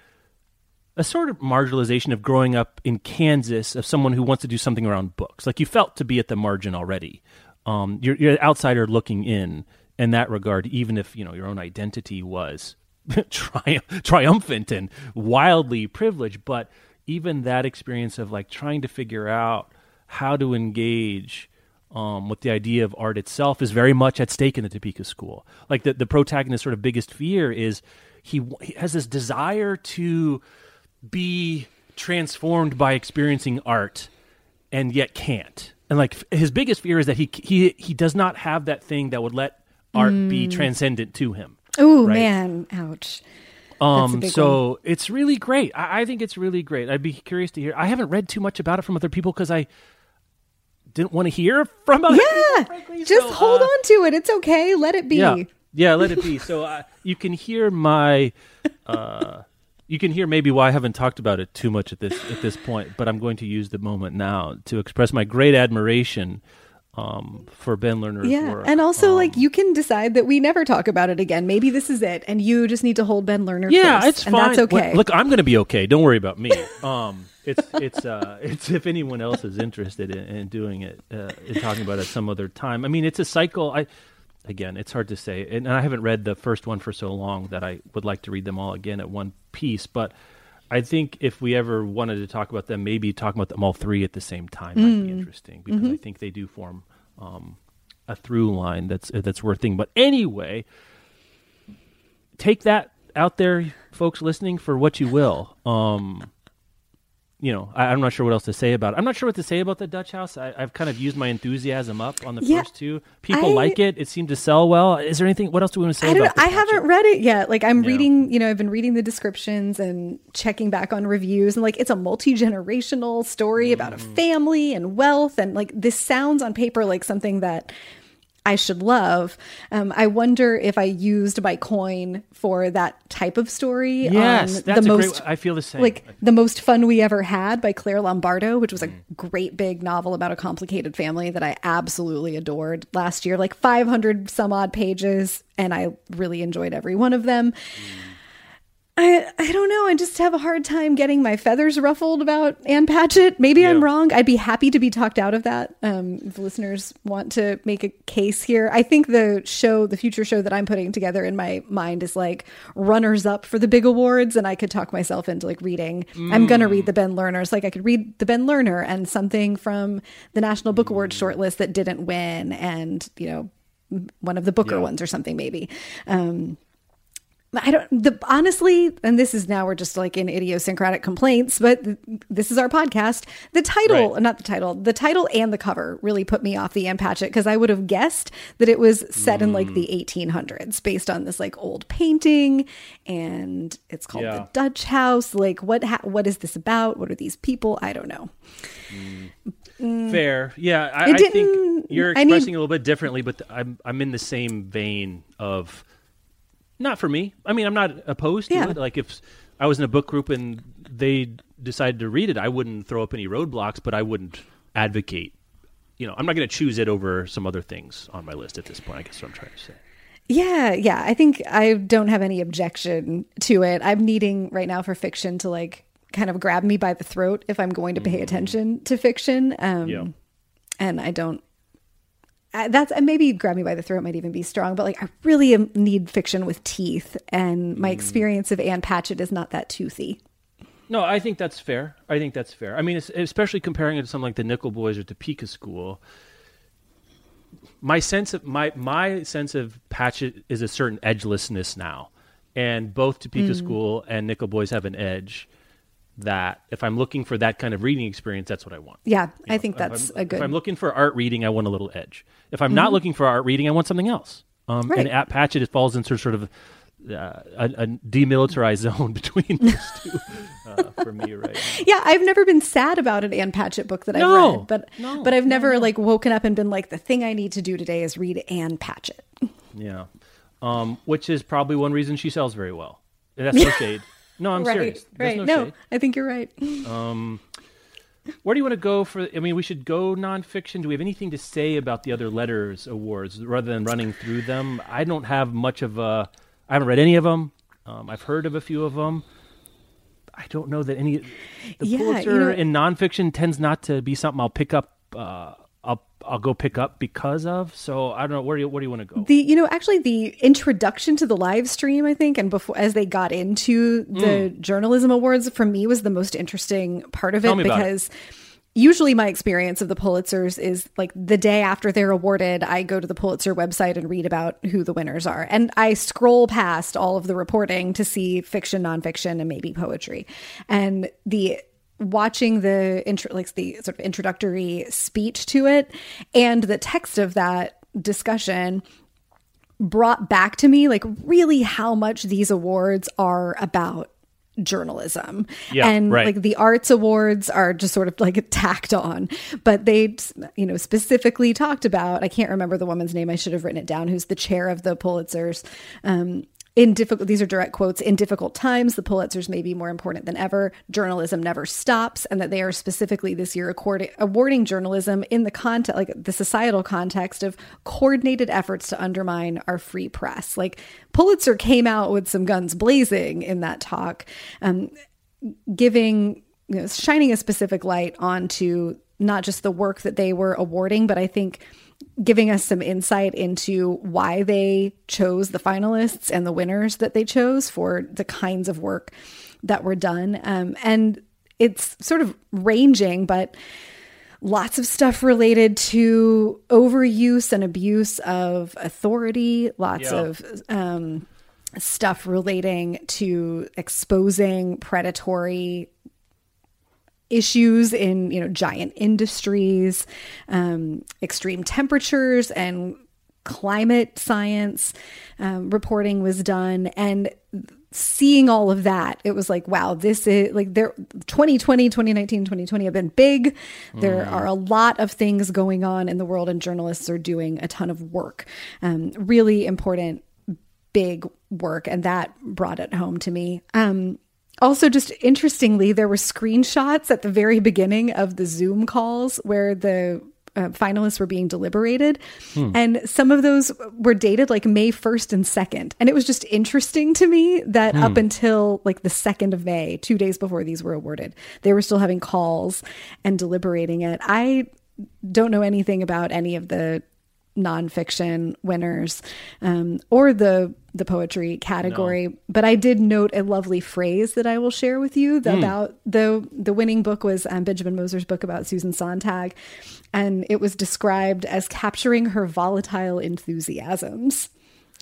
a sort of marginalization of growing up in Kansas of someone who wants to do something around books. Like you felt to be at the margin already. um, you're, you're an outsider looking in in that regard. Even if you know your own identity was triumph, triumphant and wildly privileged, but even that experience of like trying to figure out how to engage um, with the idea of art itself is very much at stake in the Topeka school. Like the, the protagonist's sort of biggest fear is he, he has this desire to be transformed by experiencing art and yet can't. And like his biggest fear is that he he he does not have that thing that would let art be transcendent to him. Oh Right. man, ouch. Um, so it's really great. I, I think it's really great. I'd be curious to hear. I haven't read too much about it from other people because I didn't want to hear from other people. Yeah, frankly. just So, hold uh, on to it. It's okay. Let it be. Yeah, yeah. Let it be. So uh, you can hear my. Uh, you can hear maybe why I haven't talked about it too much at this at this point, but I'm going to use the moment now to express my great admiration um, for Ben Lerner's Yeah, work. and also Um, like you can decide that we never talk about it again. Maybe this is it, and you just need to hold Ben Lerner. yeah, close, it's and fine. That's okay. Well, Look, I'm going to be okay. Don't worry about me. Um, it's it's uh, it's if anyone else is interested in, in doing it, uh, in talking about it some other time. I mean, it's a cycle. I again, it's hard to say, and I haven't read the first one for so long that I would like to read them all again at one piece. But I think if we ever wanted to talk about them, maybe talking about them all three at the same time might Mm. be interesting because Mm-hmm. I think they do form um, a through line that's that's worth thinking. But anyway, take that out there, folks listening, for what you will. Um, you know, I, I'm not sure what else to say about it. I'm not sure what to say about the Dutch House. I, I've kind of used my enthusiasm up on the Yeah, first two. People I- like it. It seemed to sell well. Is there anything? What else do we want to say I about? I haven't read it yet. Like I'm Yeah. reading. You know, I've been reading the descriptions and checking back on reviews, and like it's a multi generational story about a Mm. family and wealth, and like this sounds on paper like something that. I should love. Um, I wonder if I used my coin for that type of story. Yes, on that's the a most great. I feel the same. like the most fun we ever had by Claire Lombardo, which was a Mm. great big novel about a complicated family that I absolutely adored last year, like 500 some odd pages, and I really enjoyed every one of them. I, I don't know. I just have a hard time getting my feathers ruffled about Ann Patchett. Maybe I'm wrong. I'd be happy to be talked out of that. Um, if listeners want to make a case here, I think the show, the future show that I'm putting together in my mind is like runners up for the big awards, and I could talk myself into like reading. I'm gonna read the Ben Lerners. Like I could read the Ben Lerner and something from the National Book Award shortlist that didn't win, and you know one of the Booker Yeah. ones or something maybe. Um, I don't the honestly, and this is now we're just like in idiosyncratic complaints, but th- this is our podcast. The title, Right. not the title, the title and the cover really put me off the Ann Patchett because I would have guessed that it was set in like the Mm. 1800s based on this like old painting, and it's called Yeah. the Dutch House. Like, what ha- what is this about? What are these people? I don't know. Fair, yeah. I, I think didn't- you're I need- expressing a little bit differently, but I'm I'm in the same vein of not for me. I mean, I'm not opposed to Yeah. it. Like if I was in a book group and they decided to read it, I wouldn't throw up any roadblocks, but I wouldn't advocate. You know, I'm not going to choose it over some other things on my list at this point. I guess what I'm trying to say. Yeah, yeah. I think I don't have any objection to it. I'm needing right now for fiction to like kind of grab me by the throat if I'm going to pay attention to fiction. Um, Yeah. And I don't. That's and maybe grab me by the throat might even be strong, but like I really need fiction with teeth, and my mm. experience of Ann Patchett is not that toothy. No, I think that's fair. I think that's fair. I mean, es- especially comparing it to something like the Nickel Boys or Topeka School. My sense of my my sense of Patchett is a certain edgelessness now, and both Topeka mm. School and Nickel Boys have an edge. That if I'm looking for that kind of reading experience, that's what I want. Yeah, You I know, think that's a good. If I'm looking for art reading, I want a little edge. If I'm not looking for art reading, I want something else. Um, Right. And at Patchett, it falls into sort of uh, a, a demilitarized zone between those two uh, for me right now. Yeah, I've never been sad about an Ann Patchett book that I've read, but no, but I've never no. like woken up and been like, the thing I need to do today is read Ann Patchett. Yeah. Um, which is probably one reason she sells very well. That's no shade. No, I'm right, serious. There's right. no, No. I think you're right. Where do you want to go for? I mean, we should go nonfiction. Do we have anything to say about the other letters awards rather than running through them? I don't have much of a. I haven't read any of them. Um, I've heard of a few of them. I don't know that any. The Yeah, you know- in nonfiction tends not to be something I'll pick up uh, I'll I'll go pick up because of. So I don't know where do you where do you want to go? The you know actually the introduction to the live stream I think and before as they got into the hmm. journalism awards for me was the most interesting part of Tell it about it. because usually my experience of the Pulitzers is like the day after they're awarded I go to the Pulitzer website and read about who the winners are and I scroll past all of the reporting to see fiction nonfiction and maybe poetry and the watching the intro like the sort of introductory speech to it and the text of that discussion brought back to me like really how much these awards are about journalism Yeah, and right. like the arts awards are just sort of like tacked on but they you know specifically talked about i can't remember the woman's name i should have written it down who's the chair of the pulitzers um in difficult these are direct quotes in difficult times the pulitzers may be more important than ever. Journalism never stops and that they are specifically this year awarding journalism in the context like the societal context of coordinated efforts to undermine our free press. Like pulitzer came out with some guns blazing in that talk um, giving you know shining a specific light onto not just the work that they were awarding but i think giving us some insight into why they chose the finalists and the winners that they chose for the kinds of work that were done um, and it's sort of ranging but lots of stuff related to overuse and abuse of authority lots Yeah. of um, stuff relating to exposing predatory issues in you know giant industries um, extreme temperatures and climate science um, reporting was done. And seeing all of that it was like wow this is like there 2020 2019 2020 have been big. There are a lot of things going on in the world and journalists are doing a ton of work. Um, really important big work. And that brought it home to me. Um also just interestingly there were screenshots at the very beginning of the zoom calls where the uh, finalists were being deliberated. And some of those were dated like may 1st and 2nd and it was just interesting to me that up until like the 2nd of may two days before these were awarded they were still having calls and deliberating it. I don't know anything about any of the nonfiction winners um, or the the poetry category but i did note a lovely phrase that i will share with you the, about the the winning book was um, benjamin moser's book about susan sontag and it was described as capturing her volatile enthusiasms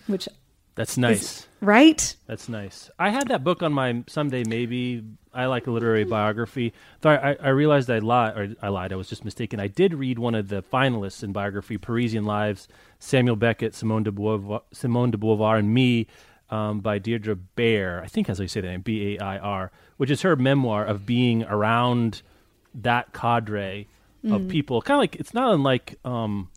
which That's nice. Right That's nice. I had that book on my someday maybe. I like a literary biography. Though I, I realized I lied, or I lied. I was just mistaken. I did read one of the finalists in biography, Parisian Lives, Samuel Beckett, Simone de Beauvoir, Simone de Beauvoir, and Me, um, by Deirdre Bair. I think how you say that name, B A I R, which is her memoir of being around that cadre of people. Kind of like it's not unlike. Um,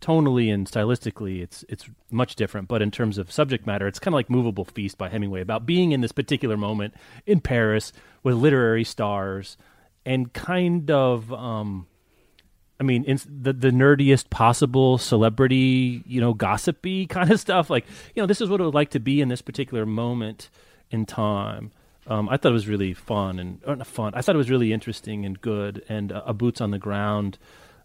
tonally and stylistically it's it's much different but in terms of subject matter it's kind of like movable feast by hemingway about being in this particular moment in paris with literary stars and kind of um i mean the the nerdiest possible celebrity you know gossipy kind of stuff like you know this is what it would like to be in this particular moment in time um, I thought it was really fun and not fun. I thought it was really interesting and good, and uh, a boots on the ground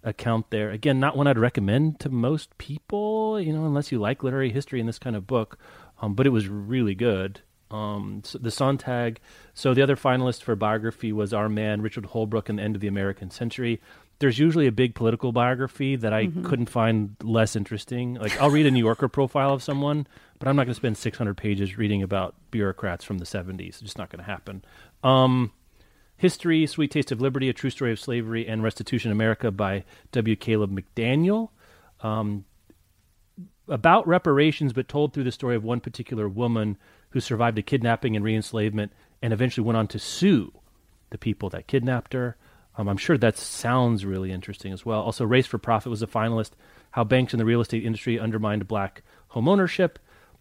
account there. Again, not one I'd recommend to most people, you know, unless you like literary history in this kind of book. Um, but it was really good. Um, so the Sontag. So the other finalist for biography was our man Richard Holbrooke in the end of the American century. There's usually a big political biography that I couldn't find less interesting. Like I'll read a New Yorker profile of someone, but I'm not going to spend 600 pages reading about bureaucrats from the 70s. It's just not going to happen. Um, History, Sweet Taste of Liberty, A True Story of Slavery and Restitution America by W. Caleb McDaniel. Um, about reparations, but told through the story of one particular woman who survived a kidnapping and re-enslavement and eventually went on to sue the people that kidnapped her. Um, I'm sure that sounds really interesting as well. Also, Race for Profit was a finalist. How banks and the real estate industry undermined black homeownership.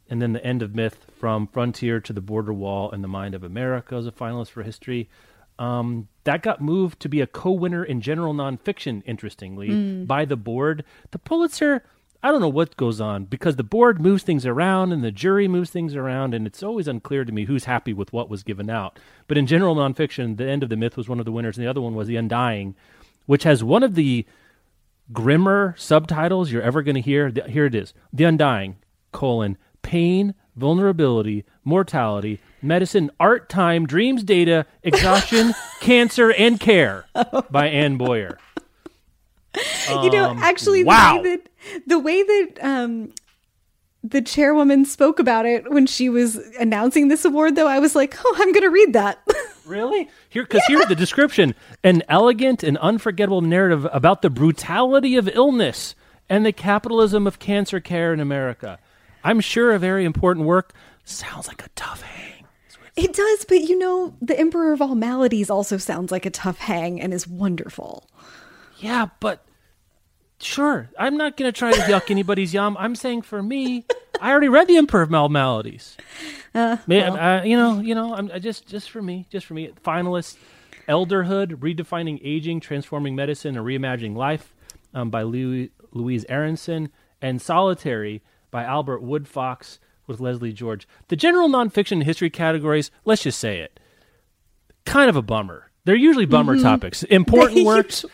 And then The End of Myth from Frontier to the Border Wall and the Mind of America is a finalist for history. Um, that got moved to be a co-winner in general nonfiction. Interestingly, by the board, the Pulitzer. I don't know what goes on because the board moves things around and the jury moves things around, and it's always unclear to me who's happy with what was given out. But in general nonfiction, The End of the Myth was one of the winners, and the other one was The Undying, which has one of the grimmer subtitles you're ever going to hear. Here it is: The Undying: colon pain, vulnerability, mortality, medicine, art, time, dreams, data, exhaustion, cancer, and care by Anne Boyer. you know, actually, wow. the way that the way that um, the chairwoman spoke about it when she was announcing this award, though, I was like, oh, I'm going to read that. Really? Here, because here's the description: an elegant and unforgettable narrative about the brutality of illness and the capitalism of cancer care in America. I'm sure a very important work. Sounds like a tough hang. it does, but you know, the Emperor of All Maladies also sounds like a tough hang and is wonderful. Yeah, but sure. I'm not going to try to yuck anybody's yum. I'm saying for me, I already read the Emperor of All Maladies. Uh, uh, you know, you know, I'm I just just for me, just for me. Finalists: Elderhood, redefining aging, transforming medicine, and reimagining life, um, by Louis, Louise Aronson, and Solitary by Albert Woodfox with Leslie George. The general nonfiction and history categories, let's just say it, kind of a bummer. They're usually bummer topics, important They works,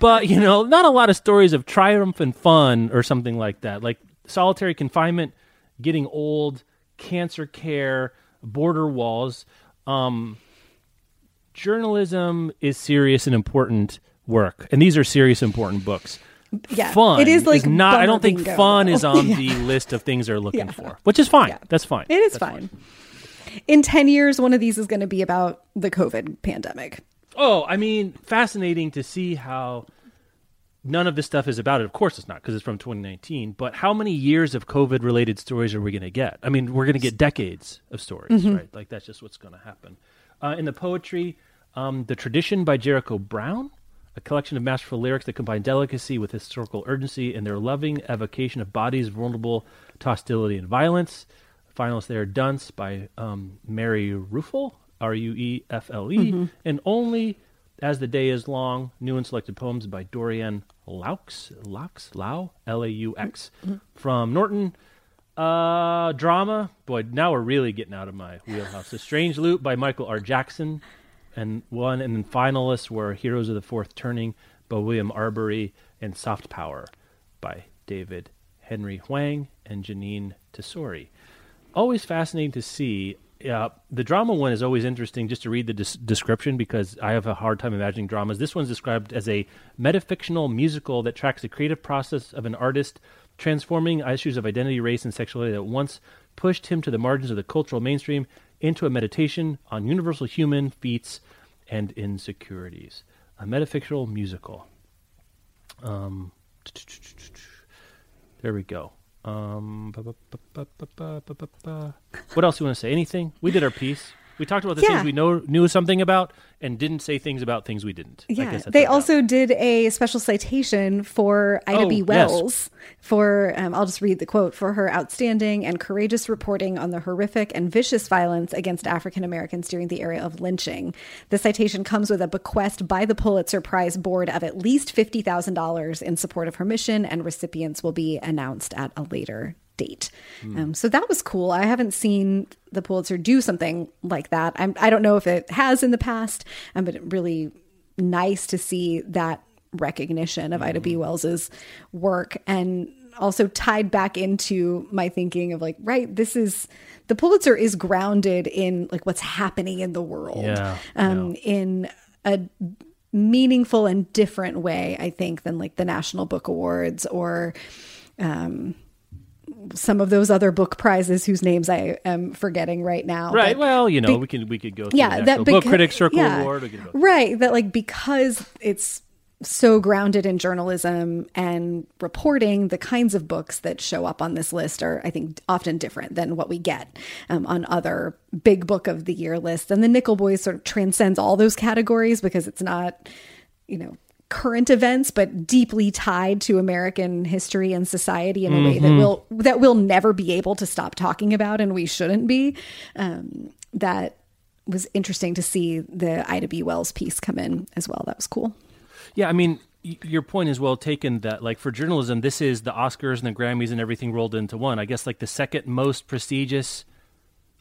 but you know, not a lot of stories of triumph and fun or something like that. Like solitary confinement, getting old, cancer care, border walls. Um, journalism is serious and important work, and these are serious, important books. Yeah, fun it is like not. I don't think bingo, fun though. is on Yeah. the list of things they're looking Yeah. for, which is fine. Yeah. That's fine. It is That's fine. In 10 years, one of these is going to be about the COVID pandemic. Oh, I mean, fascinating to see how none of this stuff is about it. Of course, it's not because it's from 2019. But how many years of COVID-related stories are we going to get? I mean, we're going to get decades of stories, Mm-hmm. right? Like that's just what's going to happen. Uh, in the poetry, um, the tradition by Jericho Brown, a collection of masterful lyrics that combine delicacy with historical urgency and their loving evocation of bodies vulnerable to hostility and violence. Finalists there, Dunce by um, Mary Ruefle, R U E F L E, and Only As the Day Is Long, new and selected poems by Dorianne Laux, Laux, Lau, L A U X, from Norton. Uh, drama, boy, now we're really getting out of my wheelhouse. The Strange Loop by Michael R. Jackson, and one, and then finalists were Heroes of the Fourth Turning by William Arbery and Soft Power by David Henry Hwang and Jeanine Tesori always fascinating to see. Uh, the drama one is always interesting just to read the des- description because I have a hard time imagining dramas. This one's described as a metafictional musical that tracks the creative process of an artist transforming issues of identity, race, and sexuality that once pushed him to the margins of the cultural mainstream into a meditation on universal human feats and insecurities, a metafictional musical. Um, there we go. Um, what else do you want to say? Anything? We did our piece. We talked about the Yeah. things we know knew something about and didn't say things about things we didn't. Yeah, they also did a special citation for Ida Oh, B. yes. Wells for, um, I'll just read the quote, for her outstanding and courageous reporting on the horrific and vicious violence against African Americans during the era of lynching. The citation comes with a bequest by the Pulitzer Prize Board of at least $50,000 in support of her mission, and recipients will be announced at a later date. Um, so that was cool. I haven't seen the Pulitzer do something like that. I'm, I don't know if it has in the past, um, but really nice to see that recognition of Ida B. Wells's work and also tied back into my thinking of like, right, this is the Pulitzer is grounded in like what's happening in the world. Yeah, Um, in a meaningful and different way, I think, than like the National Book Awards or um some of those other book prizes whose names I am forgetting right now. right. But well, you know, be- we could we could go through yeah, the that National Book critic Circle yeah, Award. We could go right. That like because it's so grounded in journalism and reporting, the kinds of books that show up on this list are, I think, often different than what we get um, on other big book of the year lists. And the Nickel Boys sort of transcends all those categories because it's not, you know. Current events, but deeply tied to American history and society in a way that we'll that we'll never be able to stop talking about, and we shouldn't be. Um, that was interesting to see the Ida B. Wells piece come in as well. That was cool. Yeah, I mean, y- your point is well taken that, like, for journalism, this is the Oscars and the Grammys and everything rolled into one. I guess, like, the second most prestigious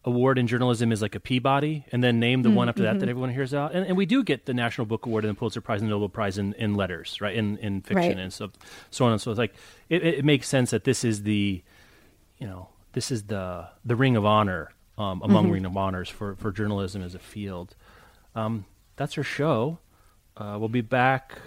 award in journalism is like a Peabody, and then name the one after that Mm-hmm. that everyone hears out. And, and we do get the National Book Award and the Pulitzer Prize and the Nobel Prize in, in letters, right? In in fiction Right. and so so on and so. It's like it, it, it makes sense that this is the, you know, this is the the Ring of Honor um, among Mm-hmm. Ring of Honors for for journalism as a field. Um, that's our show. Uh, we'll be back.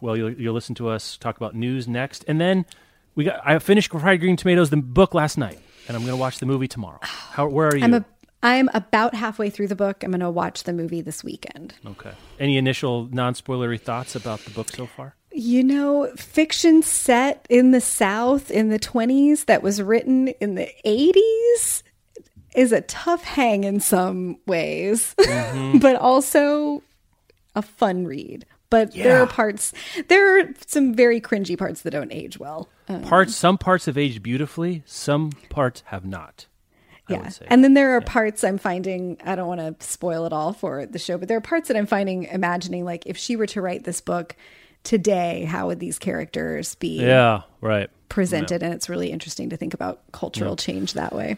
Well, you'll, you'll listen to us talk about news next, and then we got. I finished Fried Green Tomatoes, the book last night, and I'm going to watch the movie tomorrow. How? Where are you? I'm a I'm about halfway through the book. I'm going to watch the movie this weekend. okay. Any initial non-spoilery thoughts about the book so far? You know, fiction set in the South in the 20s that was written in the 80s is a tough hang in some ways, mm-hmm. but also a fun read. But there are parts, there are some very cringy parts that don't age well. Um, Parts. Some parts have aged beautifully. Some parts have not. I yeah. And then there are parts I'm finding, I don't want to spoil it all for the show, but there are parts that I'm finding, imagining like if she were to write this book today, how would these characters be? yeah. Right. presented and it's really interesting to think about cultural change that way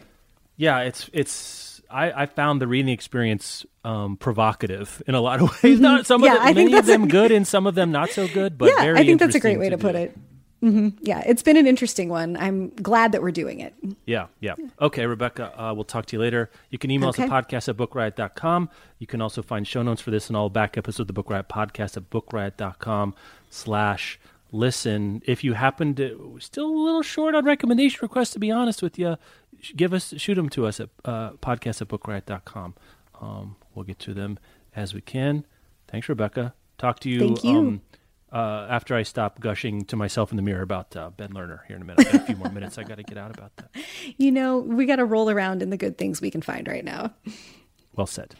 Yeah, it's it's. I, I found the reading experience um, provocative in a lot of ways. Not some Mm-hmm. Yeah, of them, I think many of that's a- good, and some of them not so good. But yeah i think that's a great way to, put do. it hmm yeah it's been an interesting one i'm glad that we're doing it Yeah, yeah. Okay, Rebecca, uh, we'll talk to you later. You can email Okay. us at podcast at bookriot.com. You can also find show notes for this and all back episodes of the Book Riot podcast at bookriot.com slash listen. If you happen to, still a little short on recommendation requests, to be honest with you, give us, shoot them to us at uh, podcast at bookriot.com. Um, we'll get to them as we can. Thanks, Rebecca. Talk to you. Thank you. Um, uh, after I stop gushing to myself in the mirror about uh, Ben Lerner here in a minute. I've got a few more minutes. I got to get out about that. you know we got to roll around in the good things we can find right now Well said.